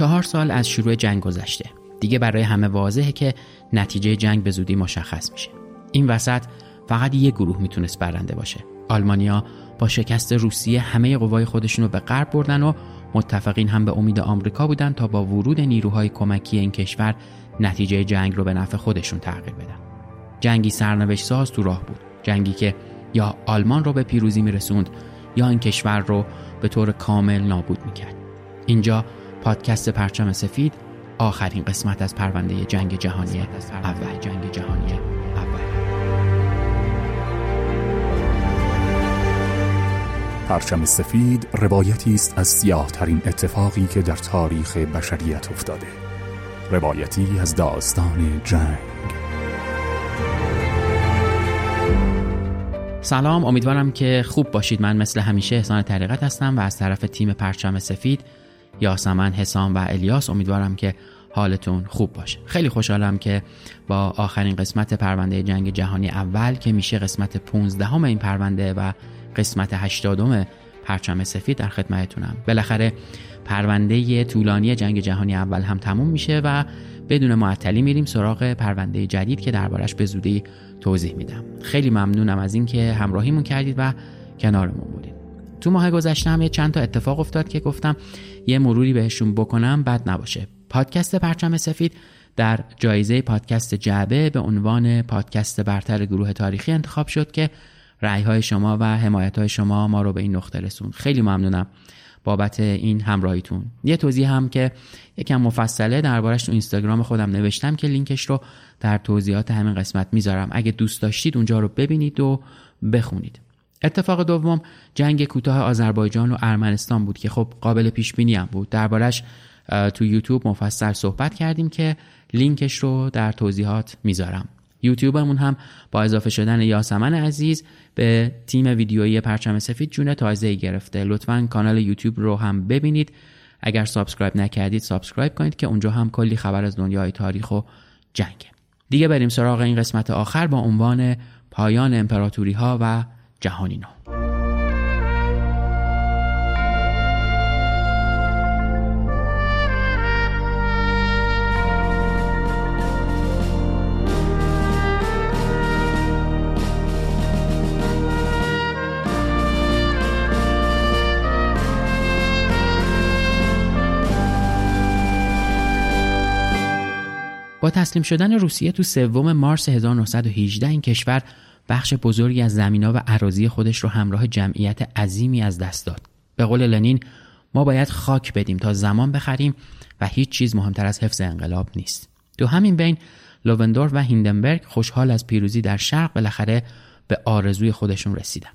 چهار سال از شروع جنگ گذشته. دیگه برای همه واضحه که نتیجه جنگ به زودی مشخص میشه. این وسط فقط یک گروه می‌تونست برنده باشه. آلمانیا با شکست روسیه همه قوای خودشون رو به غرب بردن و متفقین هم به امید آمریکا بودن تا با ورود نیروهای کمکی این کشور نتیجه جنگ رو به نفع خودشون تغییر بدن. جنگی سرنوشت ساز تو راه بود. جنگی که یا آلمان رو به پیروزی میرسوند یا این کشور رو به طور کامل نابود می‌کرد. اینجا پادکست پرچم سفید آخرین قسمت از پرونده جنگ جهانی اول. جنگ جهانی اول. پرچم سفید روایتی است از سیاه ترین اتفاقی که در تاریخ بشریت افتاده. روایتی از داستان جنگ. سلام امیدوارم که خوب باشید. من مثل همیشه احسان طریقت هستم و از طرف تیم پرچم سفید یاسمن حسام و الیاس. امیدوارم که حالتون خوب باشه. خیلی خوشحالم که با آخرین قسمت پرونده جنگ جهانی اول که میشه قسمت 15 همه این پرونده و قسمت 80 پرچم سفید در خدمتتونم. بالاخره پرونده طولانی جنگ جهانی اول هم تموم میشه و بدون معطلی میریم سراغ پرونده جدید که دربارش به زودی توضیح میدم. خیلی ممنونم از اینکه همراهیمون کردید و کنارمون بودید. تو ماه گذشته هم یه چند تا اتفاق افتاد که گفتم یه مروری بهشون بکنم بد نباشه. پادکست پرچم سفید در جایزه پادکست جعبه به عنوان پادکست برتر گروه تاریخی انتخاب شد که رعی های شما و حمایت های شما ما رو به این نقطه رسوند. خیلی ممنونم بابت این همراهیتون. یه توضیح هم که یکم مفصله دربارش تو اینستاگرام خودم نوشتم که لینکش رو در توضیحات همین قسمت می‌ذارم. اگه دوست داشتید اونجا رو ببینید و بخونید. اتفاق دوم جنگ کوتاه آذربایجان و ارمنستان بود که خب قابل پیش بینی هم بود. دربارش تو یوتیوب مفصل صحبت کردیم که لینکش رو در توضیحات می‌ذارم. یوتیوبمون هم با اضافه شدن یاسمن عزیز به تیم ویدیویی پرچم سفید جون تازه گرفته. لطفا کانال یوتیوب رو هم ببینید. اگر subscribe نکردید subscribe کنید که اونجا هم کلی خبر از دنیای تاریخ و جنگه. دیگه بریم سراغ این قسمت آخر با عنوان پایان امپراتوری ها و جهانی نو. با تسلیم شدن روسیه تو سوم مارس 1918 این کشور بخش بزرگی از زمینا و عراضی خودش رو همراه جمعیت عظیمی از دست داد. به قول لنین ما باید خاک بدیم تا زمان بخریم و هیچ چیز مهمتر از حفظ انقلاب نیست. تو همین بین لووندور و هیندنبرگ خوشحال از پیروزی در شرق بالاخره به آرزوی خودشون رسیدن.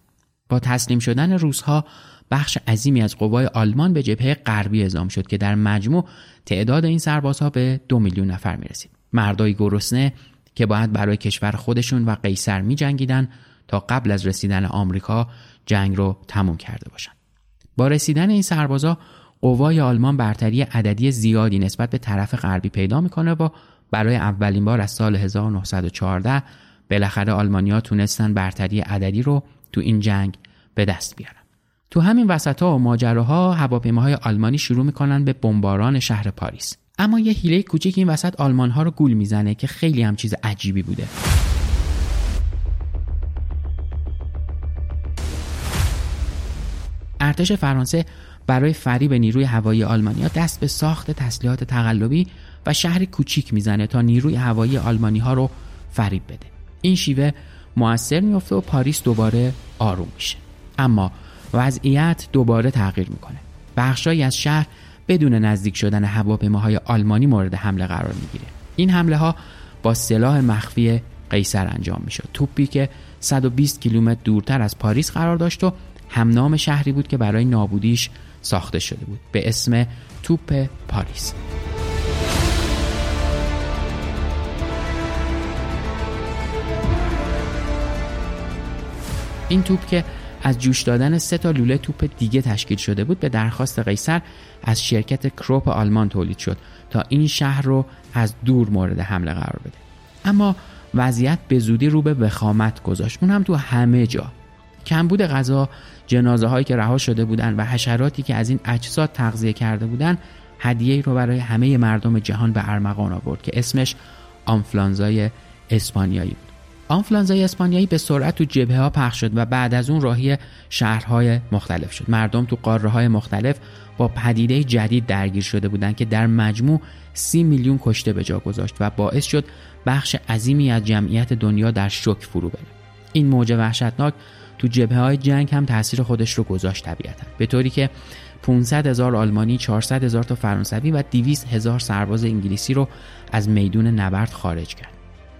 با تسلیم شدن روزها بخش عظیمی از قوای آلمان به جبهه غربی اعزام شد که در مجموع تعداد این سربازها به دو میلیون نفر می رسید. مردای گرسنه که باید برای کشور خودشون و قیصر می جنگیدن تا قبل از رسیدن آمریکا جنگ رو تموم کرده باشند. با رسیدن این سربازا قوای آلمان برتری عددی زیادی نسبت به طرف غربی پیدا می‌کنه و برای اولین بار از سال 1914 بالاخره آلمانیا تونستن برتری عددی رو تو این جنگ به دست بیارن. تو همین وسط ها و ماجراها هواپیماهای آلمانی شروع می‌کنن به بمباران شهر پاریس. اما یه هیله کوچیک این وسط آلمان ها رو گول می‌زنه که خیلی هم چیز عجیبی بوده. ارتش فرانسه برای فریب نیروی هوایی آلمانیا دست به ساخت تسلیحات تقلبی و شهری کوچیک می‌زنه تا نیروی هوایی آلمانی ها رو فریب بده. این شیوه موثر میفته و پاریس دوباره آروم میشه. اما وضعیت دوباره تغییر می‌کنه. بخشهایی از شهر بدون نزدیک شدن هواپیماهای آلمانی مورد حمله قرار می‌گیره. این حمله ها با سلاح مخفی قیصر انجام می‌شد. توپی که 120 کیلومتر دورتر از پاریس قرار داشت و همنام شهری بود که برای نابودیش ساخته شده بود. به اسم توپ پاریس. این توپ که از جوش دادن سه تا لوله توپ دیگه تشکیل شده بود به درخواست قیصر از شرکت کروپ آلمان تولید شد تا این شهر رو از دور مورد حمله قرار بده. اما وضعیت به زودی رو به وخامت گذاشت. اون هم تو همه جا. کمبود غذا جنازه هایی که رها شده بودن و حشراتی که از این اجساد تغذیه کرده بودن هدیه رو برای همه مردم جهان به ارمغان آورد که اسمش آنفلانزای اسپانیایی آنفلانزای اسپانیایی به سرعت تو جبهه ها پخش شد و بعد از اون راهی شهرهای مختلف شد. مردم تو قاره های مختلف با پدیده جدید درگیر شده بودند که در مجموع سی میلیون کشته به جا گذاشت و باعث شد بخش عظیمی از جمعیت دنیا در شوک فرو بره. این موج وحشتناک تو جبهه های جنگ هم تاثیر خودش رو گذاشت طبیعتا. به طوری که 500 هزار آلمانی 400 هزار تا فرانسوی و 200 هزار سرباز انگلیسی رو از میدون نبرد خارج کرد.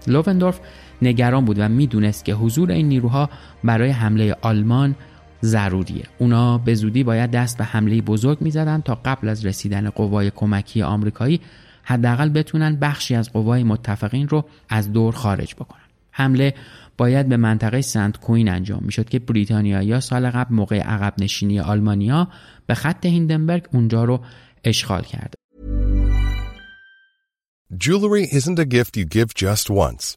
لووندورف نگران بود و می‌دونست که حضور این نیروها برای حمله آلمان ضروریه اونا به زودی باید دست به حمله بزرگ می‌زدن تا قبل از رسیدن قوای کمکی آمریکایی حداقل بتونن بخشی از قوای متفقین رو از دور خارج بکنن حمله باید به منطقه سنت کوین انجام می‌شد که بریتانیا سال قبل موقع عقب نشینی آلمانیا به خط هیندنبرگ اونجا رو اشغال کرد. Jewelry isn't a gift you give just once.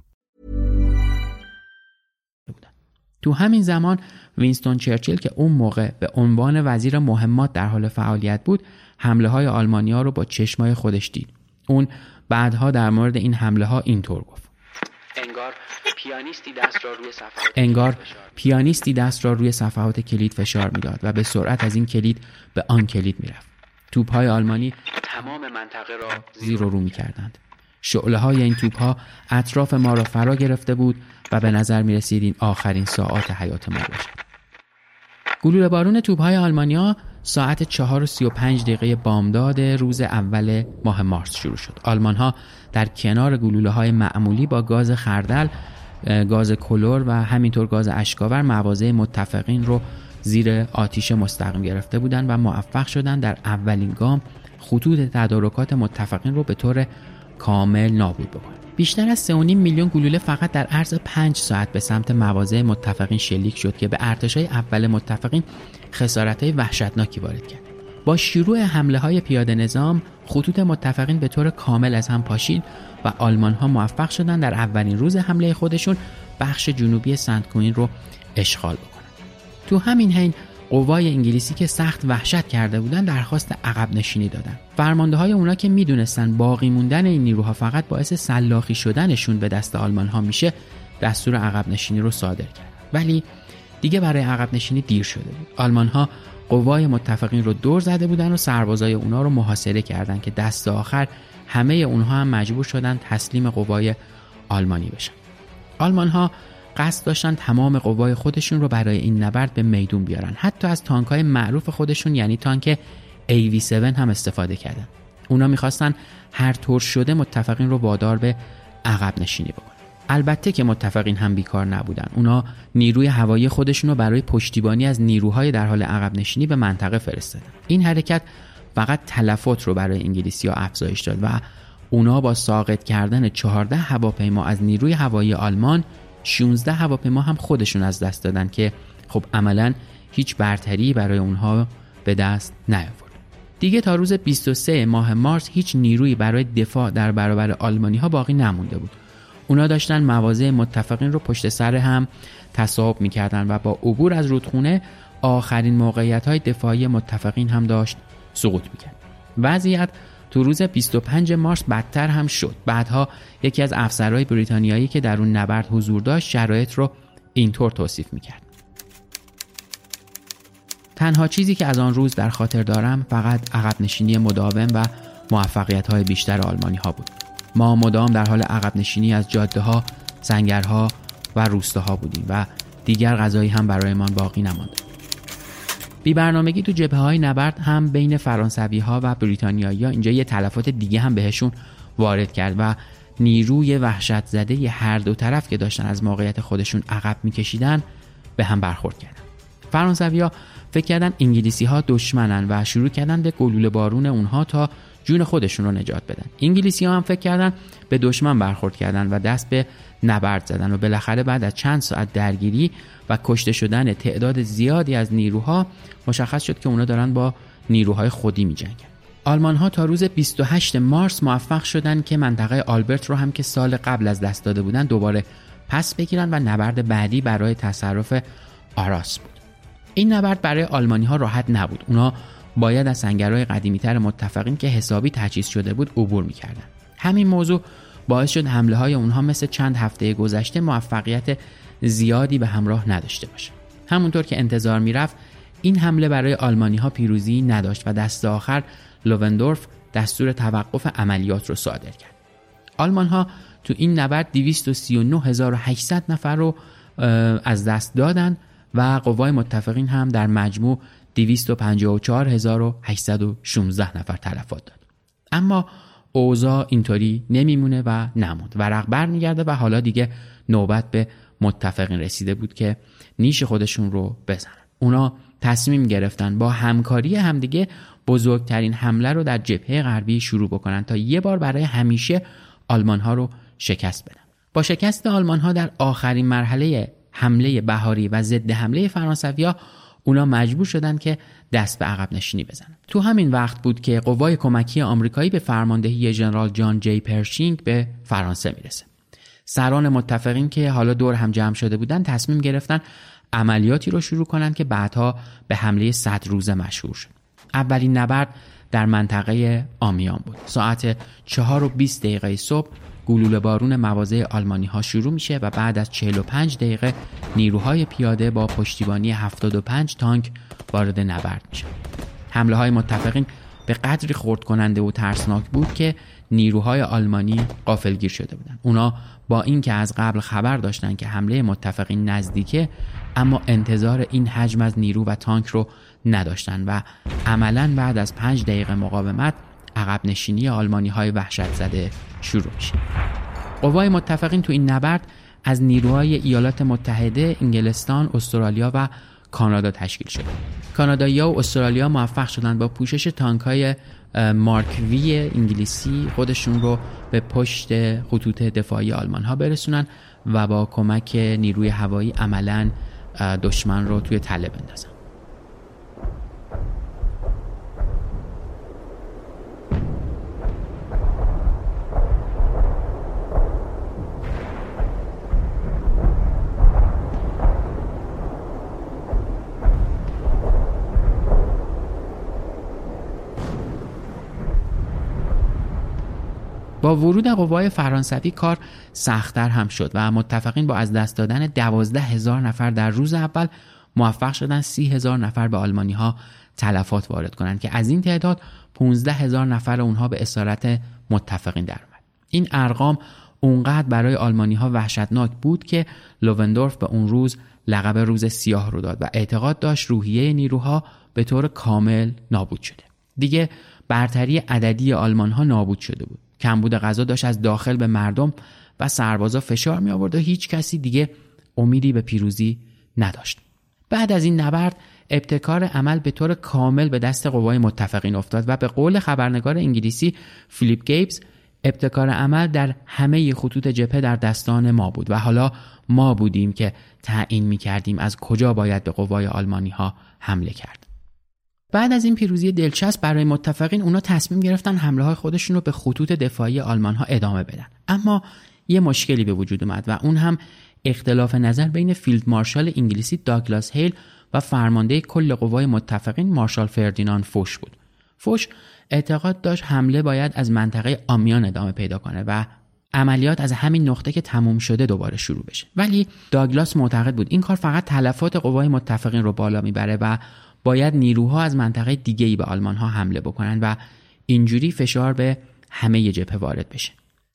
تو همین زمان وینستون چرچیل که اون موقع به عنوان وزیر مهمات در حال فعالیت بود حمله های آلمانیا رو با چشمای خودش دید. اون بعدها در مورد این حمله ها اینطور گفت. انگار پیانیستی دست را روی صفحات انگار پیانیستی دست را روی صفحات کلید فشار می‌داد و به سرعت از این کلید به آن کلید می‌رفت توپ های آلمانی تمام منطقه را زیر و رو می‌کردند شعله های این توپ ها اطراف ما را فرا گرفته بود و به نظر می رسید این آخرین ساعات حیات ما باشد گلوله بارون توپ های آلمانیا ساعت چهار و سی و پنج دقیقه بامداد روز اول ماه مارس شروع شد. آلمان ها در کنار گلوله های معمولی با گاز خردل گاز کلور و همینطور گاز اشکاور مواضع متفقین رو زیر آتیش مستقیم گرفته بودند و موفق شدند در اولین گام خطوط تدارکات متفقین رو به طور کامل نابود بکنند بیشتر از 3.5 میلیون گلوله فقط در عرض 5 ساعت به سمت مواضع متفقین شلیک شد که به ارتشای اول متفقین خسارت های وحشتناکی وارد کرد. با شروع حمله های پیاده نظام خطوط متفقین به طور کامل از هم پاشید و آلمان ها موفق شدن در اولین روز حمله خودشون بخش جنوبی سنت کوین رو اشغال بکنن. تو همین حین قوای انگلیسی که سخت وحشت کرده بودن درخواست عقب نشینی دادن. فرمانده های اونا که می‌دونستن باقی موندن این نیروها فقط باعث سلاخی شدنشون به دست آلمان ها میشه دستور عقب نشینی رو صادر کرد. ولی دیگه برای عقب نشینی دیر شده بود. آلمان ها قوای متفقین رو دور زده بودن و سربازای اونا رو محاصره کردن که دست آخر همه اونها هم مجبور شدن تسلیم قوای آلمانی بشن. آلمان ها قصد داشتن تمام قوای خودشون رو برای این نبرد به میدون بیارن. حتی از تانک های معروف خودشون یعنی تانک AV7 هم استفاده کردن. اونا می‌خواستن هر طور شده متفقین رو وادار به عقب نشینی بکنن. البته که متفقین هم بیکار نبودن. اونا نیروی هوایی خودشون رو برای پشتیبانی از نیروهای در حال عقب نشینی به منطقه فرستادن. این حرکت فقط تلفات رو برای انگلیسی ها افزایش داد و اونا با ساقط کردن 14 هواپیما از نیروی هوایی آلمان 16 هواپیما هم خودشون از دست دادن که خب عملا هیچ برتری برای اونها به دست نیاورد. دیگه تا روز 23 ماه مارس هیچ نیرویی برای دفاع در برابر آلمانی ها باقی نمونده بود. اونا داشتن مواضع متفقین رو پشت سر هم تصاحب می‌کردن و با عبور از رودخونه آخرین موقعیت های دفاعی متفقین هم داشت سقوط می‌کرد. وضعیت تو روز 25 مارس بدتر هم شد. بعدها یکی از افسرهای بریتانیایی که در اون نبرد حضور داشت شرایط رو اینطور توصیف می‌کرد. تنها چیزی که از آن روز در خاطر دارم فقط عقب نشینی مداوم و موفقیت های بیشتر آلمانی ها بود. ما مدام در حال عقب نشینی از جاده ها، سنگرها و روستاها بودیم و دیگر غذایی هم برایمان باقی نمانده. بی برنامگی تو جبهه های نبرد هم بین فرانسوی ها و بریتانیایی ها اینجا یه تلفات دیگه هم بهشون وارد کرد و نیروی وحشت زده ی هر دو طرف که داشتن از موقعیت خودشون عقب میکشیدن به هم برخورد کردن. فرانسوی ها فکر کردن انگلیسی ها دشمنن و شروع کردن به گلوله بارون اونها تا جون خودشون رو نجات بدن انگلیسی ها هم فکر کردن به دشمن برخورد کردن و دست به نبرد زدن و بالاخره بعد از چند ساعت درگیری و کشته شدن تعداد زیادی از نیروها مشخص شد که اونا دارن با نیروهای خودی می جنگن. آلمان ها تا روز 28 مارس موفق شدند که منطقه آلبرت رو هم که سال قبل از دست داده بودن دوباره پس بگیرن و نبرد بعدی برای تصرف آراس بود این نبرد برای آلمانی ها راحت نبود. اونا باید از سنگرهای قدیمیتر متفقین که حسابی تجهیز شده بود عبور می‌کردن. همین موضوع باعث شد حمله های اونها مثل چند هفته گذشته موفقیت زیادی به همراه نداشته باشه. همونطور که انتظار می‌رفت این حمله برای آلمانی ها پیروزی نداشت و دست آخر لووندورف دستور توقف عملیات رو صادر کرد. آلمان ها تو این نبرد 239800 نفر رو از دست دادن و قوای متفقین هم در مجموع 254816 نفر تلفات داد. اما اوضاع اینطوری نمیمونه و نموند. ورق برمیگرده و حالا دیگه نوبت به متفقین رسیده بود که نیش خودشون رو بزنن. اونا تصمیم گرفتن با همکاری همدیگه بزرگترین حمله رو در جبهه غربی شروع بکنن تا یه بار برای همیشه آلمان ها رو شکست بدن. با شکست آلمان ها در آخرین مرحله حمله بهاری و ضد حمله فرانسویا اونا مجبور شدن که دست به عقب نشینی بزنن. تو همین وقت بود که قوای کمکی آمریکایی به فرماندهی ژنرال جان جی پرشینگ به فرانسه می‌رسه. سران متفقین که حالا دور هم جمع شده بودن تصمیم گرفتن عملیاتی رو شروع کنند که بعدها به حمله صد روزه مشهور شد. اولین نبرد در منطقه آمیان بود. ساعت 4 و 20 دقیقه صبح گلوله بارون مواضع آلمانی ها شروع میشه و بعد از 45 دقیقه نیروهای پیاده با پشتیبانی 75 تانک وارد نبرد میشه حمله های متفقین به قدری خورد کننده و ترسناک بود که نیروهای آلمانی قافلگیر شده بودند. اونا با اینکه از قبل خبر داشتند که حمله متفقین نزدیکه اما انتظار این حجم از نیرو و تانک رو نداشتند و عملا بعد از پنج دقیقه مقاومت عقب نشینی آلمانی های وحشت زده شروع میشه قوای متفقین تو این نبرد از نیروهای ایالات متحده، انگلستان، استرالیا و کانادا تشکیل شده. کانادایی و استرالیا موفق شدند با پوشش تانک های مارک وی انگلیسی خودشون رو به پشت خطوط دفاعی آلمان ها برسونن و با کمک نیروی هوایی عملا دشمن رو توی تله بندازن ورود قوای فرانسوی کار سختتر هم شد و متفقین با از دست دادن دوازده هزار نفر در روز اول موفق شدن سی هزار نفر به آلمانی ها تلفات وارد کنند که از این تعداد 15 هزار نفر اونها به اسارت متفقین در اومد. این ارقام اونقدر برای آلمانی ها وحشتناک بود که لووندورف به اون روز لقب روز سیاه رو داد و اعتقاد داشت روحیه نیروها به طور کامل نابود شده. دیگه برتری عددی آلمان ها نابود شده بود. کمبود غذا داشت از داخل به مردم و سربازا فشار می آورد و هیچ کسی دیگه امیدی به پیروزی نداشت. بعد از این نبرد ابتکار عمل به طور کامل به دست قوای متفقین افتاد و به قول خبرنگار انگلیسی فیلیپ گیبز ابتکار عمل در همه خطوط جبهه در دستان ما بود و حالا ما بودیم که تعیین می کردیم از کجا باید به قوای آلمانی ها حمله کرد. بعد از این پیروزی دلچسب برای متفقین اونا تصمیم گرفتن حمله های خودشون رو به خطوط دفاعی آلمان ها ادامه بدن. اما یه مشکلی به وجود اومد و اون هم اختلاف نظر بین فیلد مارشال انگلیسی داگلاس هیگ و فرمانده کل قوای متفقین مارشال فردیناند فوش بود. فوش اعتقاد داشت حمله باید از منطقه آمیان ادامه پیدا کنه و عملیات از همین نقطه که تموم شده دوباره شروع بشه. ولی داگلاس معتقد بود این کار فقط تلفات قوای متفقین رو بالا می‌بره و باید نیروها از منطقه دیگه ای به آلمان ها حمله بکنن و اینجوری فشار به همه جبهه وارد بشه.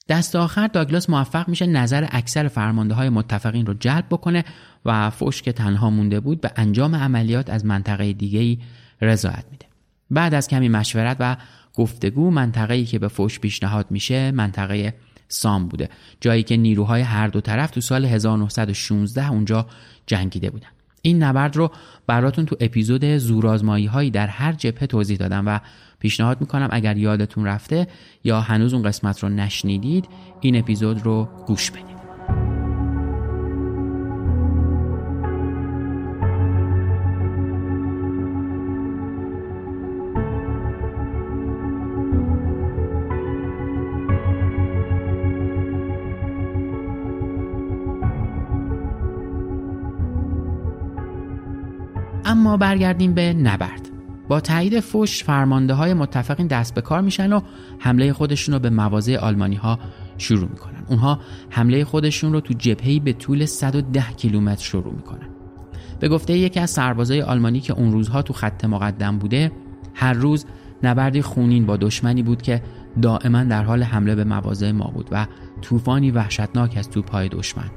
دست آخر داگلاس موفق میشه نظر اکثر فرمانده های متفقین رو جلب بکنه و فوش که تنها مونده بود به انجام عملیات از منطقه دیگه ای رضایت میده. بعد از کمی مشورت و گفتگو منطقه‌ای که به فوش پیشنهاد میشه منطقه سام بوده جایی که نیروهای هر دو طرف تو سال 1916 اونجا جنگیده بودن. این نبرد رو براتون تو اپیزود زورآزمایی هایی در هر جبهه توضیح دادم و پیشنهاد می‌کنم اگر یادتون رفته یا هنوز اون قسمت رو نشنیدید این اپیزود رو گوش بدید. برگردیم به نبرد. با تایید فوش فرمانده های متفقین دست به کار میشن و حمله خودشون رو به مواضع آلمانی ها شروع می‌کنن. اونها حمله خودشون رو تو جبهه‌ای به طول 110 کیلومتر شروع می‌کنن. به گفته یکی از سربازای آلمانی که اون روزها تو خط مقدم بوده هر روز نبردی خونین با دشمنی بود که دائما در حال حمله به مواضع ما بود و طوفانی وحشتناک از توپهای دشمن.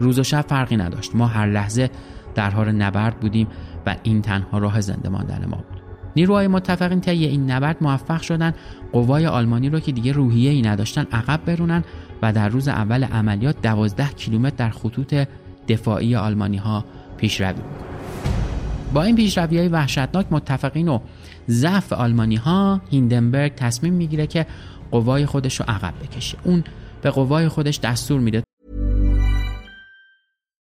روز و شب فرقی نداشت. ما هر لحظه در حال نبرد بودیم و این تنها راه زنده ماندن ما بود. نیروهای متفقین طی این نبرد موفق شدن قوای آلمانی رو که دیگه روحیه ای نداشتن عقب برونن و در روز اول عملیات 12 کیلومتر در خطوط دفاعی آلمانی ها پیشروی با این پیشروی های وحشتناک متفقین و ضعف آلمانی ها هیندنبرگ تصمیم می‌گیره که قوای خودش رو عقب بکشه. اون به قوای خودش دستور میده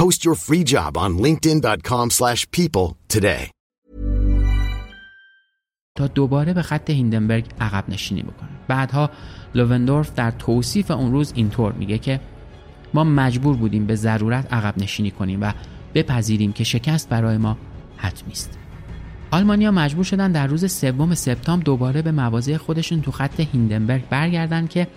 Post your free job on linkedin.com/people today. تا دوباره به خط هیندنبرگ عقب نشینی بکنه. بعدها لووندورف در توصیف اون روز اینطور میگه که ما مجبور بودیم به ضرورت عقب نشینی کنیم و بپذیریم که شکست برای ما حتمی است. آلمانیا مجبور شدن در روز سوم سپتامبر دوباره به مواضع خودشون تو خط هیندنبرگ برگردن که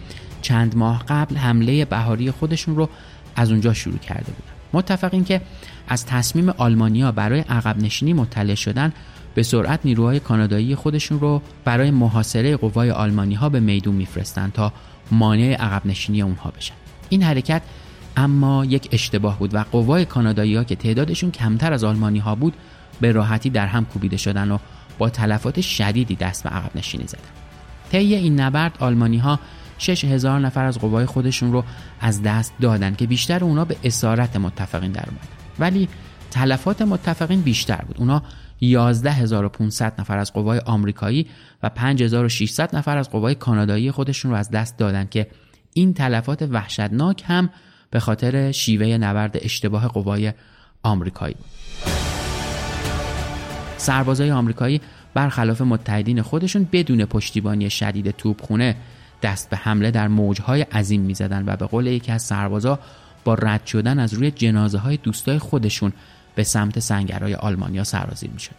چند ماه قبل حمله بهاری خودشون رو از اونجا شروع کرده بودن. متفقین که از تصمیم آلمانیا برای عقب نشینی مطلع شدن به سرعت نیروهای کانادایی خودشون رو برای محاصره قوای آلمانی ها به میدون میفرستن تا مانع عقب نشینی اونها بشن. این حرکت اما یک اشتباه بود و قوای کانادایی ها که تعدادشون کمتر از آلمانی ها بود به راحتی در هم کوبیده شدن و با تلفات شدیدی دست به عقب نشینی زدن. طی این نبرد آلمانی ها 6000 نفر از قوای خودشون رو از دست دادن که بیشتر اونا به اسارت متفقین در اومدن. ولی تلفات متفقین بیشتر بود. اونا 11500 نفر از قوای آمریکایی و 5600 نفر از قوای کانادایی خودشون رو از دست دادن که این تلفات وحشتناک هم به خاطر شیوه نبرد اشتباه قوای آمریکایی بود. سربازای آمریکایی برخلاف متحدین خودشون بدون پشتیبانی شدید توپخونه دست به حمله در موجهای عظیم می‌زدن و به قول یکی از سربازا با رد شدن از روی جنازه های دوستای خودشون به سمت سنگرهای آلمانیا سرازیر می شده.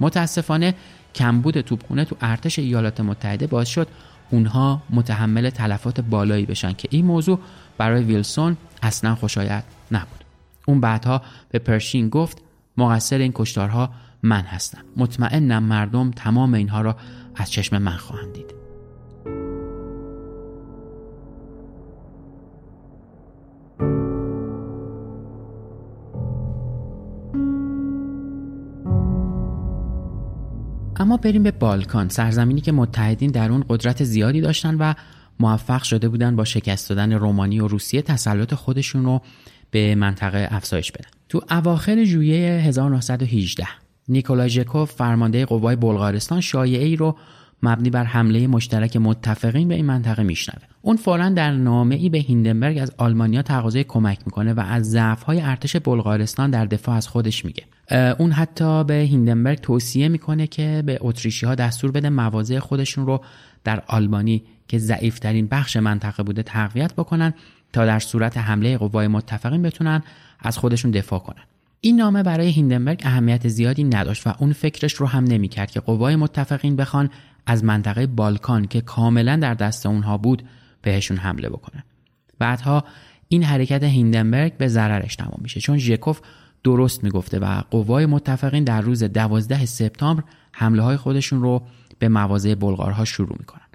متاسفانه کمبود توپخونه تو ارتش ایالات متحده باعث شد اونها متحمل تلفات بالایی بشن که این موضوع برای ویلسون اصلا خوشایند نبود. اون بعدها به پرشین گفت مقصر این کشتارها من هستم. مطمئنم مردم تمام اینها را از چشم من خواهند دید. اما بریم به بالکان. سرزمینی که متحدین در اون قدرت زیادی داشتن و موفق شده بودن با شکست دادن رومانی و روسیه تسلط خودشون رو به منطقه افزایش بدن. تو اواخر ژوئیه 1918 نیکولای ژکوف فرمانده قوای بلغارستان شایعه ای رو مبنی بر حمله مشترک متفقین به این منطقه میشنوه. اون فورا در نامه ای به هیندنبرگ از آلمانیا تقاضای کمک می‌کنه و از ضعف‌های ارتش بلغارستان در دفاع از خودش میگه. اون حتی به هیندنبرگ توصیه می‌کنه که به اتریشی ها دستور بده مواضع خودشون رو در آلبانی که ضعیفترین بخش منطقه بوده تقویت بکنن تا در صورت حمله قوای متفقین بتونن از خودشون دفاع کنن. این نامه برای هیندنبرگ اهمیت زیادی نداشت و اون فکرش رو هم نمی‌کرد که قوای متفقین بخوان از منطقه بالکان که کاملا در دست اونها بود بهشون حمله بکنن بعدها این حرکت هیندنبرگ به ضررش تمام میشه چون ژکوف درست می‌گفته و قوای متفقین در روز 12 سپتامبر حمله های خودشون رو به مواضع بلغارها شروع می‌کنن.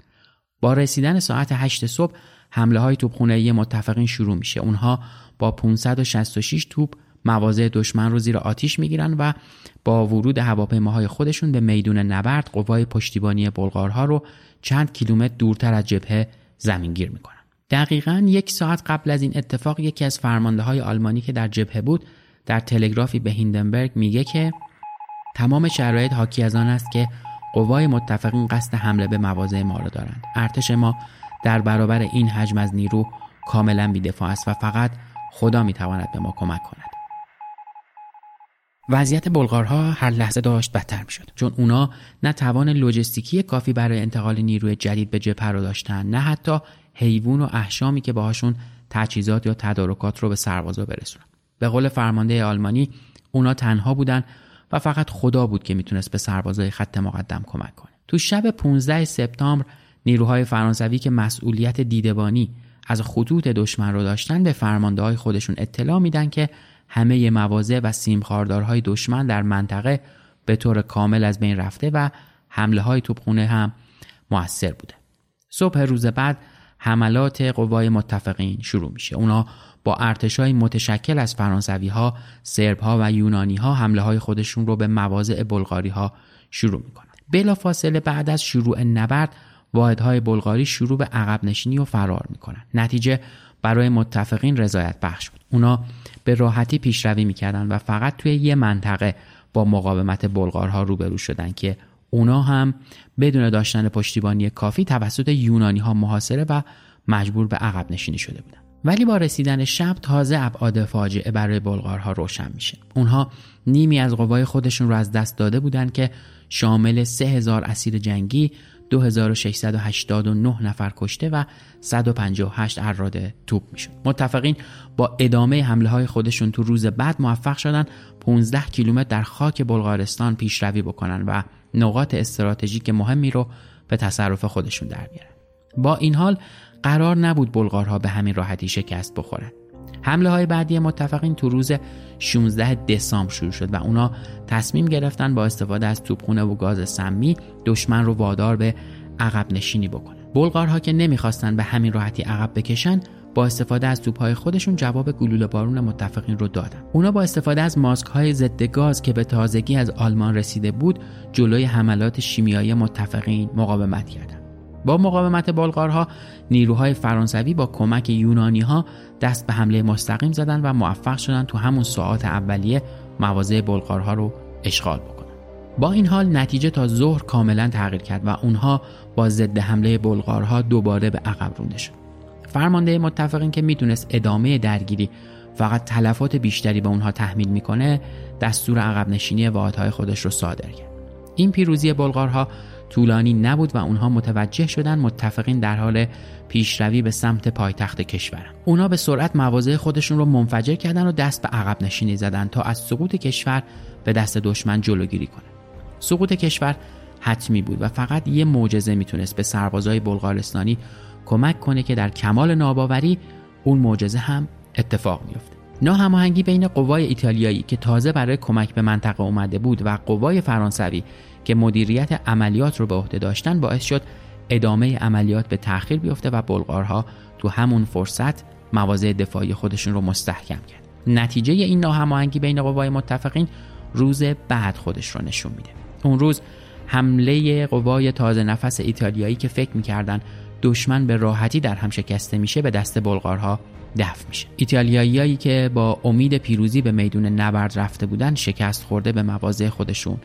با رسیدن ساعت 8 صبح حمله های توپخانه متفقین شروع میشه. اونها با 566 توپ مواضع دشمن رو زیر آتیش می‌گیرن و با ورود هواپیماهای خودشون به میدون نبرد قوای پشتیبانی بلغارها رو چند کیلومتر دورتر از جبهه زمینگیر می‌کنن. دقیقا یک ساعت قبل از این اتفاق یکی از فرمانده های آلمانی که در جبهه بود در تلگرافی به هیندنبرگ میگه که تمام شرایط حاکی از آن است که قوای متفقین قصد حمله به مواضع ما را دارند. ارتش ما در برابر این حجم از نیرو کاملا بیدفاع است و فقط خدا می‌تواند به ما کمک کند. وضعیت بلغارها هر لحظه داشت بدتر می‌شد. چون اونا نه توان لوجستیکی کافی برای انتقال نیروی جدید به جبهه رو داشتن نه حتی حیوان و احشامی که باهاشون تجهیزات یا تدارکات رو به سربازا برسونن. به قول فرمانده آلمانی اونا تنها بودن و فقط خدا بود که می‌تونست به سربازای خط مقدم کمک کنه. تو شب 15 سپتامبر نیروهای فرانسوی که مسئولیت دیدبانی از خطوط دشمن رو داشتن به فرمانده های خودشون اطلاع میدن که همه مواضع و سیمخاردارهای دشمن در منطقه به طور کامل از بین رفته و حمله های توپخونه هم موثر بوده صبح روز بعد حملات قوای متفقین شروع میشه اونا با ارتشای متشکل از فرانسوی ها، سرب ها و یونانی ها حمله های خودشون رو به مواضع بلغاری ها شروع می‌کنن. بلا فاصله بعد از شروع نبرد واحدهای بلغاری شروع به عقب نشینی و فرار می‌کنن. نتیجه برای متفقین رضایت بخش بود. اونا به راحتی پیشروی می‌کردن و فقط توی یه منطقه با مقاومت بلغارها روبرو شدن که اونا هم بدون داشتن پشتیبانی کافی توسط یونانی ها محاصره و مجبور به عقب نشینی شده بودن. ولی با رسیدن شب تازه ابعاد فاجعه برای بلغارها روشن میشه اونها نیمی از قوای خودشون رو از دست داده بودند که شامل 3000 اسیر جنگی 2689 نفر کشته و 158 اراده توپ می‌شد. متفقین با ادامه حمله های خودشون تو روز بعد موفق شدن 15 کیلومتر در خاک بلغارستان پیشروی بکنن و نقاط استراتژیک مهمی رو به تصرف خودشون در بیارن. با این حال قرار نبود بلغارها به همین راحتی شکست بخورند. حمله های بعدی متفقین تو روز 16 دسامبر شروع شد و اونا تصمیم گرفتن با استفاده از توپخونه و گاز سمی دشمن رو وادار به عقب نشینی بکنن. بلغارها که نمی‌خواستن به همین راحتی عقب بکشن با استفاده از توپهای خودشون جواب گلوله بارون متفقین رو دادن. اونا با استفاده از ماسک های ضد گاز که به تازگی از آلمان رسیده بود جلوی حملات شیمیایی متفقین مقاومت کردند. با مقاومت بلغارها نیروهای فرانسوی با کمک یونانی ها دست به حمله مستقیم زدن و موفق شدن تو همون ساعات اولیه مواضع بلغارها رو اشغال بکنن با این حال نتیجه تا ظهر کاملا تغییر کرد و اونها با ضد حمله بلغارها دوباره به عقب رونده شد. فرمانده متفقین که می‌دونست ادامه درگیری فقط تلفات بیشتری به اونها تحمیل می‌کنه دستور عقب نشینی واحدهای خودش رو صادر کرد. این پیروزی بلغارها طولانی نبود و اونها متوجه شدن متفقین در حال پیشروی به سمت پایتخت کشورن. اونا به سرعت مواضع خودشون رو منفجر کردن و دست به عقب نشینی زدن تا از سقوط کشور به دست دشمن جلوگیری کنه سقوط کشور حتمی بود و فقط یه معجزه می‌تونست به سربازای بلغارستانی کمک کنه که در کمال ناباوری اون معجزه هم اتفاق میفته ناهماهنگی بین قوای ایتالیایی که تازه برای کمک به منطقه اومده بود و قوای فرانسوی که مدیریت عملیات رو به عهده داشتن باعث شد ادامه عملیات به تأخیر بیفته و بلغارها تو همون فرصت مواضع دفاعی خودشون رو مستحکم کرد. نتیجه این ناهماهنگی بین قوای متفقین روز بعد خودش رو نشون میده. اون روز حمله قوای تازه نفس ایتالیایی که فکر می‌کردن دشمن به راحتی در هم شکسته میشه به دست بلغارها دفع میشه. ایتالیاییایی که با امید پیروزی به میدون نبرد رفته بودن شکست خورده به مواضع خودشون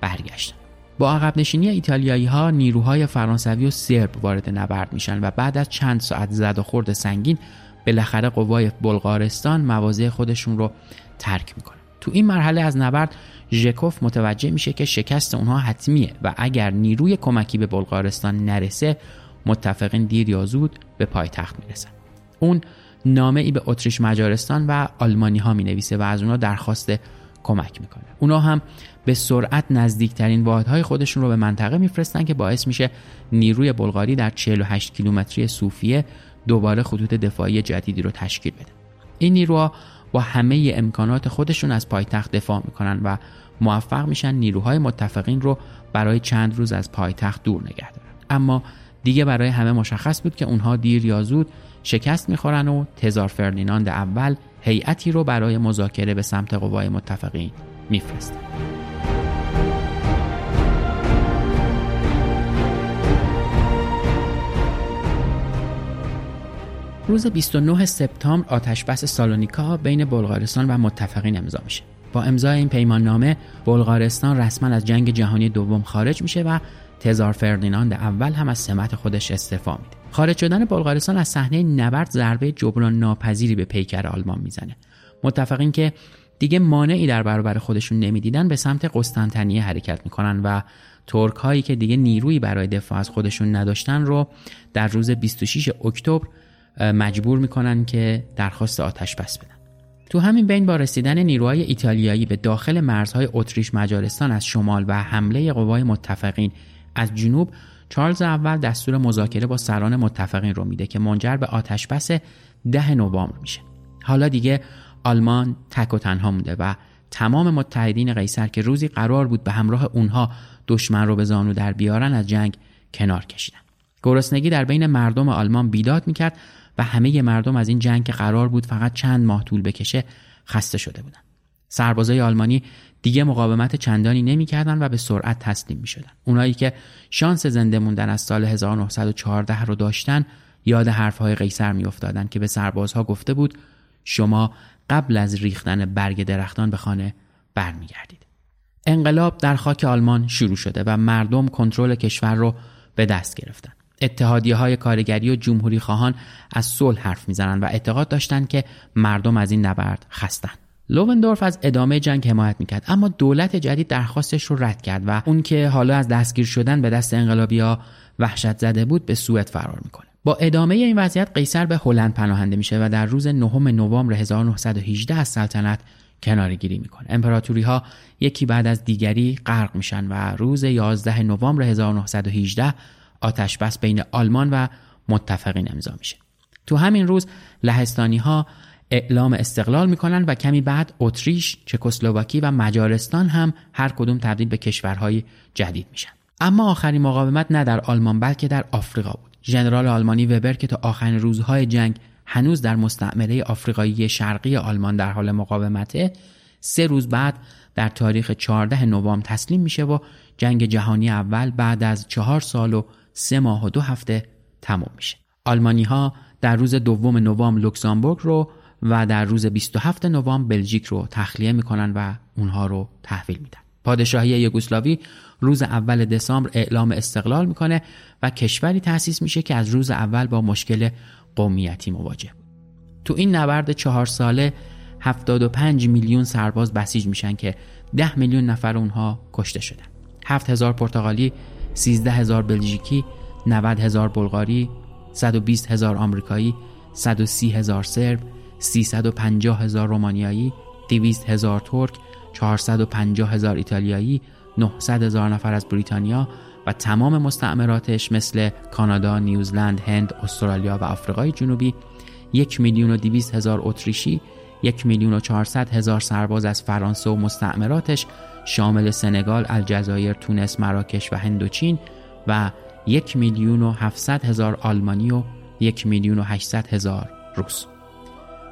برگشتن. با عقب نشینی ایتالیایی ها نیروهای فرانسوی و سرب وارد نبرد میشن و بعد از چند ساعت زد و خورد سنگین بالاخره قوای بلغارستان مواضع خودشون رو ترک می‌کنن تو این مرحله از نبرد ژکوف متوجه میشه که شکست اونها حتمیه و اگر نیروی کمکی به بلغارستان نرسه متفقین دیر یا زود به پایتخت می‌رسن. اون نامه ای به اتریش مجارستان و آلمانی ها می نویسه و از اونها درخواست کمک می‌کنه. اونا هم به سرعت نزدیکترین واحدهای خودشون رو به منطقه میفرستن که باعث میشه نیروی بلغاری در 48 کیلومتری صوفیه دوباره خطوط دفاعی جدیدی رو تشکیل بده. این نیروها با همه امکانات خودشون از پایتخت دفاع می‌کنن و موفق میشن نیروهای متفقین رو برای چند روز از پایتخت دور نگه دارن. اما دیگه برای همه مشخص بود که اونها دیر یا زود شکست می‌خورن و تزار فردیناند اول هیئتی رو برای مذاکره به سمت قوای متفقین میفرستن روز 29 سپتامبر آتشبس سالونیکا بین بلغارستان و متفقین امضا میشه. با امضای این پیمان نامه بلغارستان رسما از جنگ جهانی دوم خارج میشه و تزار فردیناند اول هم از سمت خودش استعفا میده. خارج شدن بلغارستان از صحنه نبرد ضربه جبران ناپذیری به پیکر آلمان می‌زنه. متفقین که دیگه مانعی در برابر خودشون نمی‌دیدن به سمت قسطنطنیه حرکت می‌کنن و ترک هایی که دیگه نیرویی برای دفاع از خودشون نداشتن رو در روز 26 اکتبر مجبور می‌کنن که درخواست آتش بس بدن تو همین بین با رسیدن نیروهای ایتالیایی به داخل مرزهای اتریش مجارستان از شمال و حمله قوای متفقین از جنوب چارلز اول دستور مذاکره با سران متفقین رو میده که منجر به آتش بس ده نوامبر میشه. حالا دیگه آلمان تک و تنها مونده و تمام متحدین قیصر که روزی قرار بود به همراه اونها دشمن رو به زانو در بیارن از جنگ کنار کشیدن. گرسنگی در بین مردم آلمان بیداد می‌کرد و همه مردم از این جنگ که قرار بود فقط چند ماه طول بکشه خسته شده بودن. سربازای آلمانی دیگه مقاومت چندانی نمی‌کردن و به سرعت تسلیم می‌شدن. اونایی که شانس زنده موندن از سال 1914 رو داشتن یاد حرفهای قیصر میافتادن که به سربازها گفته بود شما قبل از ریختن برگ درختان به خانه برمیگردید. انقلاب در خاک آلمان شروع شده و مردم کنترل کشور رو به دست گرفتن. اتحادیه های کارگری و جمهوری خواهان از صلح حرف می‌زنند و اعتقاد داشتند که مردم از این نبرد خستن. لووندورف از ادامه جنگ حمایت می‌کرد اما دولت جدید درخواستش رو رد کرد و اون که حالا از دستگیر شدن به دست انقلابی ها وحشت زده بود به سوئد فرار می‌کنه. با ادامه این وضعیت قیصر به هلند پناهنده میشه و در روز نهم نوامبر 1918 از سلطنت کناری گیری می‌کنه. امپراتوری ها یکی بعد از دیگری غرق میشن و روز 11 نوامبر 1918 آتش بس بین آلمان و متفقین امضا میشه. تو همین روز لهستانی ها اعلام استقلال می‌کنن و کمی بعد اتریش، چکسلواکی و مجارستان هم هر کدوم تبدیل به کشورهای جدید میشن. اما آخرین مقاومت نه در آلمان بلکه در آفریقا بود. ژنرال آلمانی وبر که تا آخرین روزهای جنگ هنوز در مستعمره آفریقایی شرقی آلمان در حال مقاومته سه روز بعد در تاریخ 14 نوامبر تسلیم میشه و جنگ جهانی اول بعد از چهار سال و سه ماه و دو هفته تمام میشه آلمانی ها در روز دوم نوامبر لوکزامبورگ رو و در روز 27 نوامبر بلژیک رو تخلیه می‌کنن و اونها رو تحویل میدن. پادشاهی یوگسلاوی روز اول دسامبر اعلام استقلال می‌کنه و کشوری تأسیس میشه که از روز اول با مشکل قومیتی مواجه. تو این نبرد چهار ساله 75 میلیون سرباز بسیج میشن که 10 میلیون نفر اونها کشته شدن. 7000 پرتغالی 13 هزار بلژیکی 90 هزار بلغاری 120 هزار آمریکایی 130 هزار سرب 350 هزار رومانیایی 200 هزار ترک 450 هزار ایتالیایی 900 هزار نفر از بریتانیا و تمام مستعمراتش مثل کانادا، نیوزلند، هند، استرالیا و آفریقای جنوبی یک میلیون و دویست هزار اتریشی یک میلیون و چهارصد هزار سرباز از فرانسه و مستعمراتش شامل سنگال، الجزایر، تونس، مراکش و هندوچین و یک میلیون و هفتصد هزار آلمانی و یک میلیون و هشتصد هزار روس.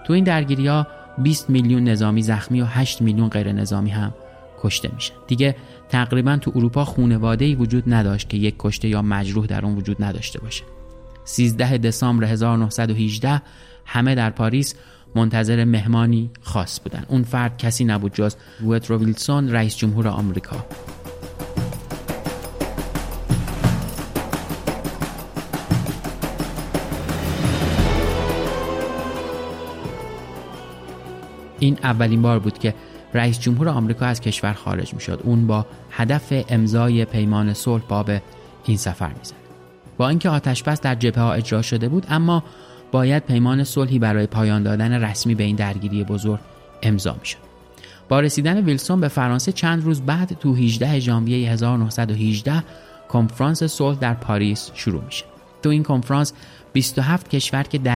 تو این درگیری ها 20 میلیون نظامی زخمی و 8 میلیون غیر نظامی هم کشته میشن. دیگه تقریبا تو اروپا خونواده ای وجود نداشت که یک کشته یا مجروح در اون وجود نداشته باشه. 13 دسامبر 1918 همه در پاریس منتظر مهمانی خاص بودن. اون فرد کسی نبود جز وودرو ویلسون رئیس جمهور آمریکا. این اولین بار بود که رئیس جمهور آمریکا از کشور خارج می شد. اون با هدف امضای پیمان صلح باب این سفر می‌زد. با اینکه آتش بس در جبهه ها اجرا شده بود اما باید پیمان صلحی برای پایان دادن رسمی به این درگیری بزرگ امضا می شد. با رسیدن ویلسون به فرانسه چند روز بعد تو 18 ژانویه 1918 کنفرانس صلح در پاریس شروع میشه. تو این کنفرانس 27 کشور که در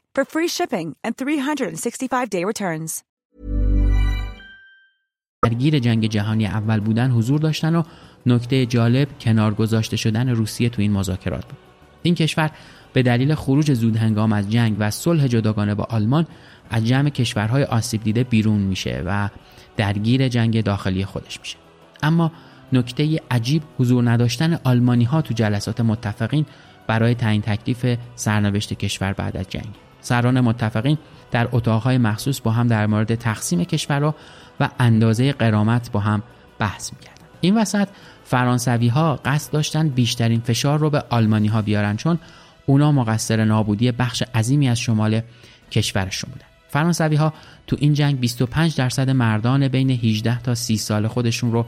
for free shipping and 365-day returns. درگیر جنگ جهانی اول بودن حضور داشتن و نکته جالب کنار گذاشته شدن روسیه تو این مذاکرات بود. این کشور به دلیل خروج زود هنگام از جنگ و صلح جداگانه با آلمان از جمع کشورهای آسیب دیده بیرون میشه و درگیر جنگ داخلی خودش میشه. اما نکته عجیب حضور نداشتن آلمانی ها تو جلسات متفقین برای تعیین تکلیف سرنوشت کشور بعد از جنگ. سران متفقین در اتاقهای مخصوص با هم در مورد تقسیم کشورها و اندازه قرامت با هم بحث می‌کردن. این وسط فرانسوی ها قصد داشتن بیشترین فشار رو به آلمانی ها بیارن چون اونا مقصر نابودی بخش عظیمی از شمال کشورشون بودن. فرانسوی ها تو این جنگ 25 درصد مردان بین 18 تا 30 سال خودشون رو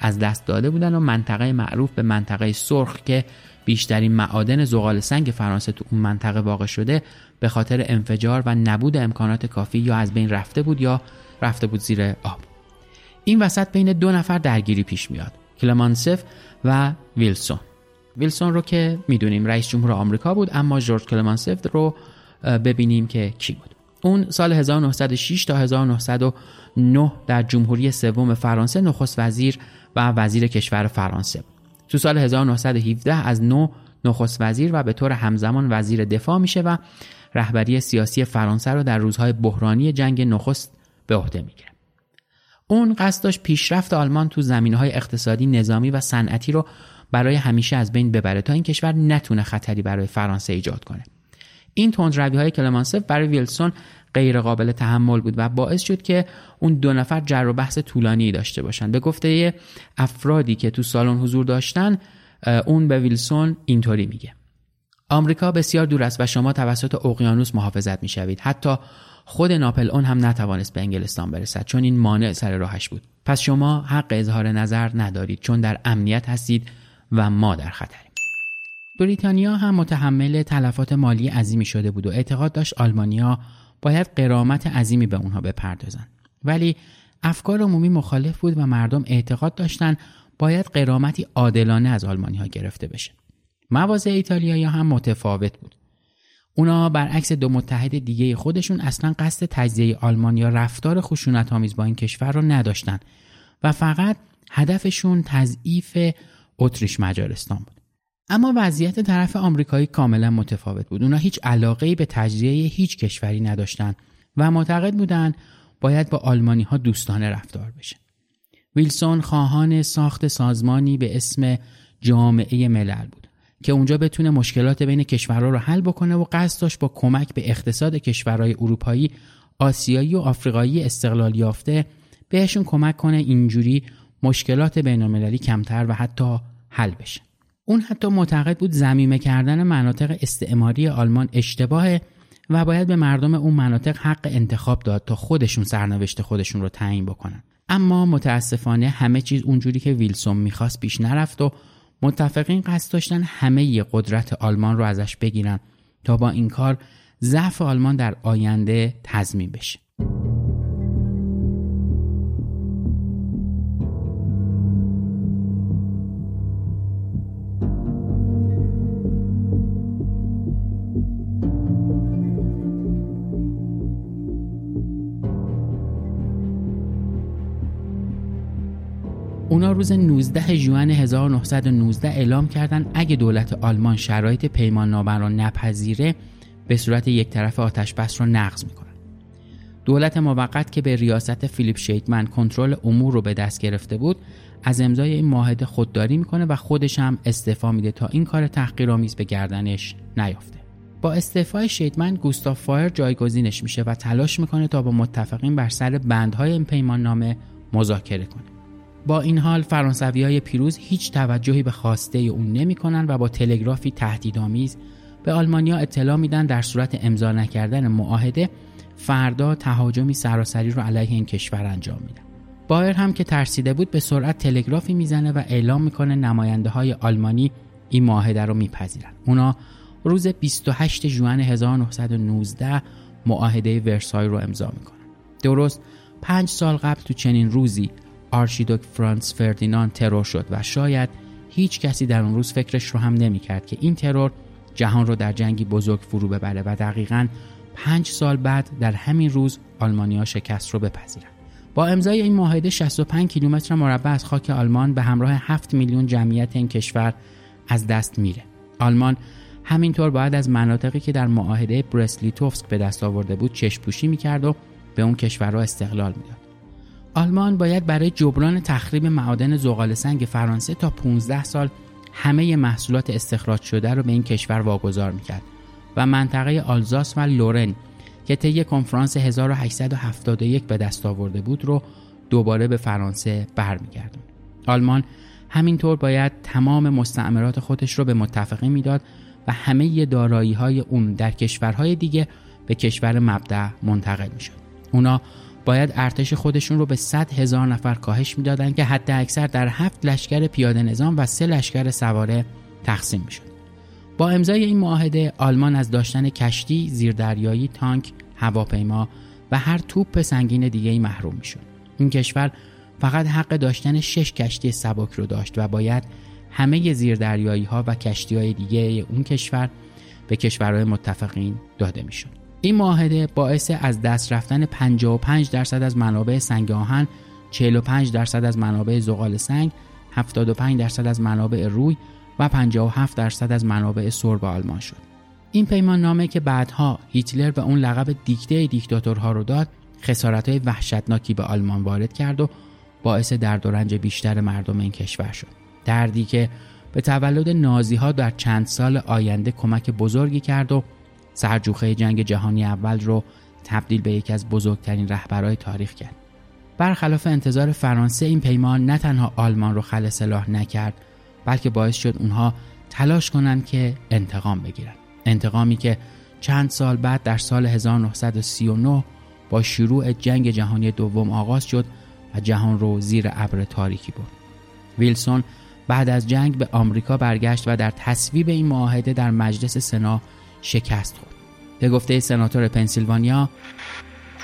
از دست داده بودن و منطقه معروف به منطقه سرخ که بیشترین معادن زغال سنگ فرانسه تو اون منطقه واقع شده به خاطر انفجار و نبود امکانات کافی یا از بین رفته بود یا رفته بود زیر آب. این وسط بین دو نفر درگیری پیش میاد کلمانسف و ویلسون. ویلسون رو که می‌دونیم رئیس جمهور آمریکا بود اما جورج کلمانسف رو ببینیم که کی بود. اون سال 1906 تا 1909 در جمهوری سوم فرانسه نخست وزیر و وزیر کشور فرانسه بود. تو سال 1917 از نو نخست وزیر و به طور همزمان وزیر دفاع میشه و رهبری سیاسی فرانسه رو در روزهای بحرانی جنگ نخست به عهده می‌گیره. اون قصد داشت پیشرفت آلمان تو زمینهای اقتصادی، نظامی و صنعتی رو برای همیشه از بین ببره تا این کشور نتونه خطری برای فرانسه ایجاد کنه. این تندروی های کلمانسف برای ویلسون غیر قابل تحمل بود و باعث شد که اون دو نفر جر و بحث طولانی داشته باشن. به گفته افرادی که تو سالن حضور داشتن اون به ویلسون اینطوری میگه. آمریکا بسیار دور است و شما توسط اقیانوس محافظت می‌شوید. حتی خود ناپل اون هم نتوانست به انگلستان برسد چون این مانع سر راهش بود. پس شما حق اظهار نظر ندارید چون در امنیت هستید و ما در خطریم. بریتانیا هم متحمل تلفات مالی عظیمی شده بود و اعتقاد داشت آلمانیا باید قرامت عظیمی به اونها بپردازند ولی افکار عمومی مخالف بود و مردم اعتقاد داشتند باید قرامتی عادلانه از آلمانی ها گرفته بشه. مواضع ایتالیایی هم متفاوت بود. اونا برعکس دو متحد دیگه خودشون اصلا قصد تجزیه آلمان یا رفتار خشونت آمیز با این کشور رو نداشتن و فقط هدفشون تضعیف اتریش مجارستان بود. اما وضعیت طرف آمریکایی کاملا متفاوت بود. اونا هیچ علاقه به تجزیه هیچ کشوری نداشتند و معتقد بودند باید با آلمانی ها دوستانه رفتار بشه. ویلسون خواهان ساخت سازمانی به اسم جامعه ملل بود که اونجا بتونه مشکلات بین کشورها رو حل بکنه و قصد داشت با کمک به اقتصاد کشورهای اروپایی، آسیایی و آفریقایی استقلال یافته بهشون کمک کنه اینجوری مشکلات بین المللی کمتر و حتی حل بشه. اون حتی معتقد بود زمیمه کردن مناطق استعماری آلمان اشتباهه و باید به مردم اون مناطق حق انتخاب داد تا خودشون سرنوشت خودشون رو تعیین بکنن. اما متاسفانه همه چیز اونجوری که ویلسون می‌خواست پیش نرفت و متفقین قصد داشتن همه قدرت آلمان رو ازش بگیرن تا با این کار ضعف آلمان در آینده تضمین بشه. روز 19 ژوئن 1919 اعلام کردن اگه دولت آلمان شرایط پیمان نامه را نپذیره به صورت یک طرفه آتش بس را نقض می‌کنن دولت موقت که به ریاست فیلیپ شیدمن کنترل امور رو به دست گرفته بود از امضای این معاهده خودداری می‌کنه و خودش هم استعفا میده تا این کار تحقیرآمیز به گردنش نیفته. با استعفای شیدمن گوستاف باوئر جایگزینش میشه و تلاش می‌کنه تا با متفقین بر سر بندهای این پیمان نامه مذاکره کنه. با این حال فرانسوی های پیروز هیچ توجهی به خواسته اون نمی‌کنن و با تلگرافی تهدیدآمیز به آلمانیا اطلاع میدن در صورت امضا نکردن معاهده فردا تهاجمی سراسری رو علیه این کشور انجام میدن بایر هم که ترسیده بود به سرعت تلگرافی می‌زنه و اعلام می‌کنه نماینده های آلمانی این معاهده رو میپذیرن. اونا روز 28 ژوئن 1919 معاهده ورسای رو امضا می‌کنن. درست پنج سال قبل تو چنین روزی آرشیدوک فرانس فردیناند ترور شد و شاید هیچ کسی در اون روز فکرش رو هم نمی‌کرد که این ترور جهان رو در جنگی بزرگ فرو ببره و دقیقا پنج سال بعد در همین روز آلمانیا شکست رو بپذیرند. با امضای این معاهده 65 کیلومتر مربع از خاک آلمان به همراه 7 میلیون جمعیت این کشور از دست میره. آلمان همینطور باید از مناطقی که در معاهده برسلیتوفسک به دست آورده بود چشپوشی می‌کرد و به اون کشورها استقلال می‌داد. آلمان باید برای جبران تخریب معادن زغال سنگ فرانسه تا 15 سال همه محصولات استخراج شده رو به این کشور واگذار می‌کرد و منطقه آلزاس و لورن که طی کنفرانس 1871 به دست آورده بود رو دوباره به فرانسه برمیگردون. آلمان همینطور باید تمام مستعمرات خودش رو به متفقین می‌داد و همه دارایی های اون در کشورهای دیگه به کشور مبدع منتقل می‌شد. اونا باید ارتش خودشون رو به 100 هزار نفر کاهش می‌دادن که حتی اکثر در هفت لشکر پیاده نظام و سه لشکر سواره تقسیم می‌شد. با امضای این معاهده آلمان از داشتن کشتی، زیردریایی، تانک، هواپیما و هر توپ سنگین دیگه ای محروم می‌شد. این کشور فقط حق داشتن شش کشتی سبک رو داشت و باید همه زیردریایی ها و کشتی های دیگه اون کشور به کشورهای متفقین داده می‌شد. این معاهده باعث از دست رفتن 55 درصد از منابع سنگ آهن، 45 درصد از منابع زغال سنگ، 75 درصد از منابع روی و 57 درصد از منابع سرب آلمان شد. این پیمان نامه که بعدها هیتلر به اون لقب دیکته دیکتاتورها رو داد، خسارت های وحشتناکی به آلمان وارد کرد و باعث درد و رنج بیشتر مردم این کشور شد. دردی که به تولد نازی ها در چند سال آینده کمک بزرگی کرد و سرجوخه جنگ جهانی اول رو تبدیل به یکی از بزرگترین رهبرهای تاریخ کرد. برخلاف انتظار فرانسه این پیمان نه تنها آلمان رو خل سلاح نکرد بلکه باعث شد اونها تلاش کنند که انتقام بگیرن انتقامی که چند سال بعد در سال 1939 با شروع جنگ جهانی دوم آغاز شد و جهان رو زیر ابر تاریکی برد ویلسون بعد از جنگ به آمریکا برگشت و در تصویب این معاهده در مجلس سنا شکست خورد. به گفته سناتور پنسیلوانیا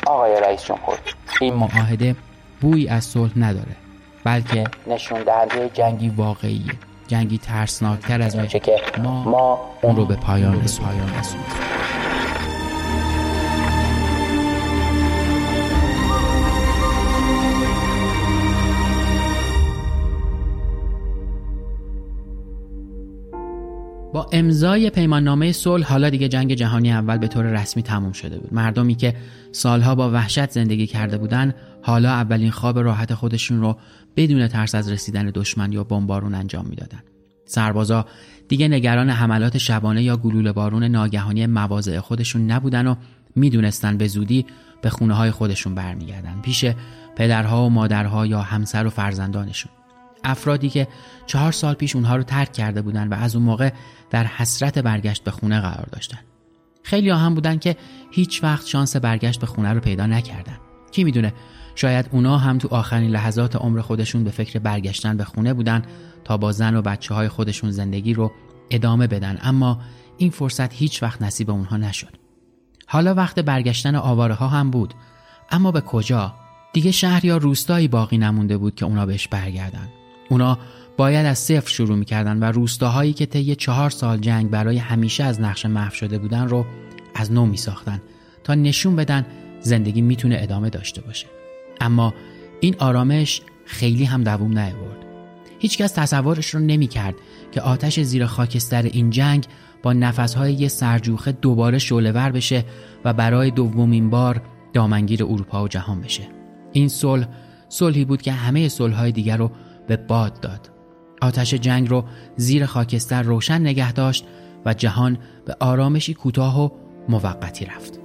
آقای رئیس جمهور این معاهده بوی از صلح نداره بلکه نشون دهنده جنگی واقعیه. جنگی ترسناکتر از اونچه که ما, ما اون رو به پایان رسوندیم. امضای پیماننامه صلح حالا دیگه جنگ جهانی اول به طور رسمی تموم شده بود. مردمی که سالها با وحشت زندگی کرده بودن حالا اولین خواب راحت خودشون رو بدون ترس از رسیدن دشمن یا بمبارون انجام می‌دادند. سربازا دیگه نگران حملات شبانه یا گلوله بارون ناگهانی مواضع خودشون نبودن و می‌دونستن به زودی به خونه های خودشون برمیگردن. پیش پدرها و مادرها یا همسر و فرزندانشون. افرادی که چهار سال پیش اونها رو ترک کرده بودن و از اون موقع در حسرت برگشت به خونه قرار داشتن. خیلی ها هم بودن که هیچ وقت شانس برگشت به خونه رو پیدا نکردن. کی می‌دونه؟ شاید اونا هم تو آخرین لحظات عمر خودشون به فکر برگشتن به خونه بودن تا با زن و بچه های خودشون زندگی رو ادامه بدن. اما این فرصت هیچ وقت نصیب اونها نشد. حالا وقت برگشتن آواره ها هم بود. اما به کجا؟ دیگه شهر یا روستایی باقی نمونده بود که اونا بهش برگردن. اونا باید از صفر شروع می‌کردن و روستاهایی که طی چهار سال جنگ برای همیشه از نقش محو شده بودن رو از نو میساختن تا نشون بدن زندگی می‌تونه ادامه داشته باشه. اما این آرامش خیلی هم دووم نیاورد. هیچکس تصورش رو نمی‌کرد که آتش زیر خاکستر این جنگ با نفسهای یه سرجوخه دوباره شعلهور بشه و برای دومین بار دامنگیر اروپا و جهان بشه. این صلح صلحی بود که همه صلحهای دیگر رو به باد داد. آتش جنگ رو زیر خاکستر روشن نگه داشت و جهان به آرامشی کوتاه و موقتی رفت.